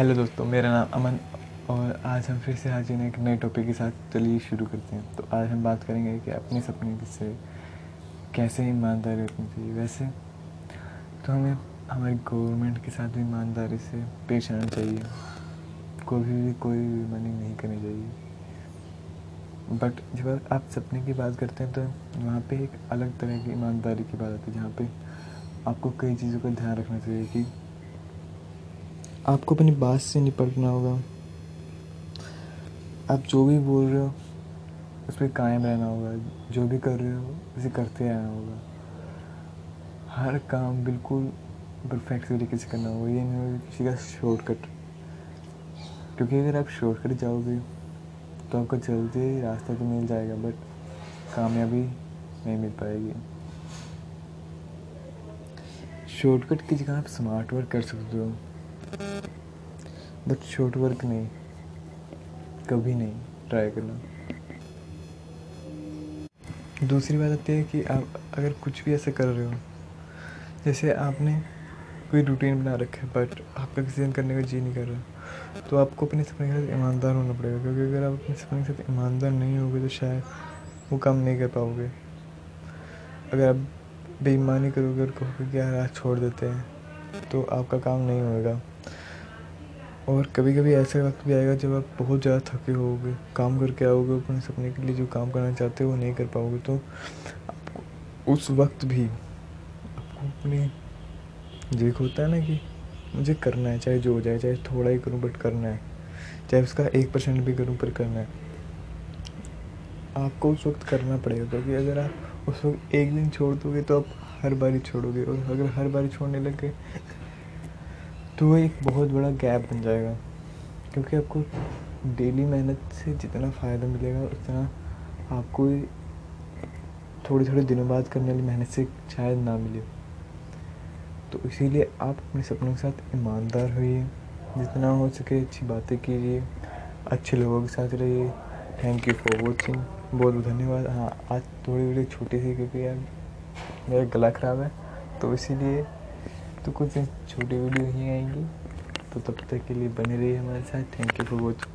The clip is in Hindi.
हेलो दोस्तों, मेरा नाम अमन और आज हम फिर से हाजिर हैं एक नए टॉपिक के साथ। चलिए शुरू करते हैं। तो आज हम बात करेंगे कि अपने सपने से कैसे ईमानदारी रखनी चाहिए? वैसे तो हमें हमारी गवर्नमेंट के साथ भी ईमानदारी से पेश आना चाहिए। कभी भी, कोई भी मनी नहीं करनी चाहिए। बट जब आप सपने की बात करते हैं तो वहाँ पे एक अलग तरह की ईमानदारी की बात आती है। जहाँ पे आपको कई चीज़ों का ध्यान रखना चाहिए कि आपको अपनी बात से निपटना होगा। आप जो भी बोल रहे हो, उस पर कायम रहना होगा। जो भी कर रहे हो, उसे करते रहना होगा। हर काम बिल्कुल परफेक्ट तरीके से करना होगा। ये नहीं होगा किसी का शॉर्टकट क्योंकि अगर आप शॉर्टकट जाओगे तो आपको जल्दी रास्ता तो मिल जाएगा बट कामयाबी नहीं मिल पाएगी। शॉर्टकट की जगह आप स्मार्ट वर्क कर सकते हो। बट शॉर्ट वर्क नहीं. कभी नहीं. ट्राई करना. दूसरी बात आती है कि आप अगर कुछ भी ऐसा कर रहे हो, जैसे आपने कोई रूटीन बना रखा है बट आपका किसी दिन करने का जी नहीं कर रहा तो आपको अपने सपने के साथ ईमानदार होना पड़ेगा, क्योंकि अगर आप अपने सपने के साथ ईमानदार नहीं होगे तो शायद वो काम नहीं कर पाओगे. अगर आप बेईमानी करोगे और कहोगे कि यार आज छोड़ देते हैं तो आपका काम नहीं होगा और कभी कभी ऐसा वक्त भी आएगा जब आप बहुत ज़्यादा थके होगे, काम करके आओगे अपने सपने के लिए जो काम करना चाहते हो वो नहीं कर पाओगे। तो आपको उस वक्त भी आपको अपने एक होता है ना कि मुझे करना है, चाहे जो हो जाए, चाहे थोड़ा ही करूँ बट करना है, चाहे उसका एक परसेंट भी करूँ पर करना है। आपको उस वक्त करना पड़ेगा क्योंकि अगर आप उस वक्त एक दिन छोड़ दोगे तो आप हर बारी छोड़ोगे और अगर हर बारी छोड़ने लगे तो एक बहुत बड़ा गैप बन जाएगा। क्योंकि आपको डेली मेहनत से जितना फ़ायदा मिलेगा, उतना आपको थोड़े थोड़े दिनों बाद करने वाली मेहनत से शायद ना मिले। तो इसीलिए आप अपने सपनों के साथ ईमानदार होइए जितना हो सके अच्छी बातें कीजिए। अच्छे लोगों के साथ रहिए। थैंक यू फॉर वॉचिंग बहुत बहुत धन्यवाद। हाँ आज थोड़ी वीडियो छोटी सी, क्योंकि यार मेरा गला ख़राब है। तो इसीलिए तो कुछ छोटी वीडियो ही आएँगी। तो तब तक के लिए बने रहिए हमारे साथ। Thank you for watching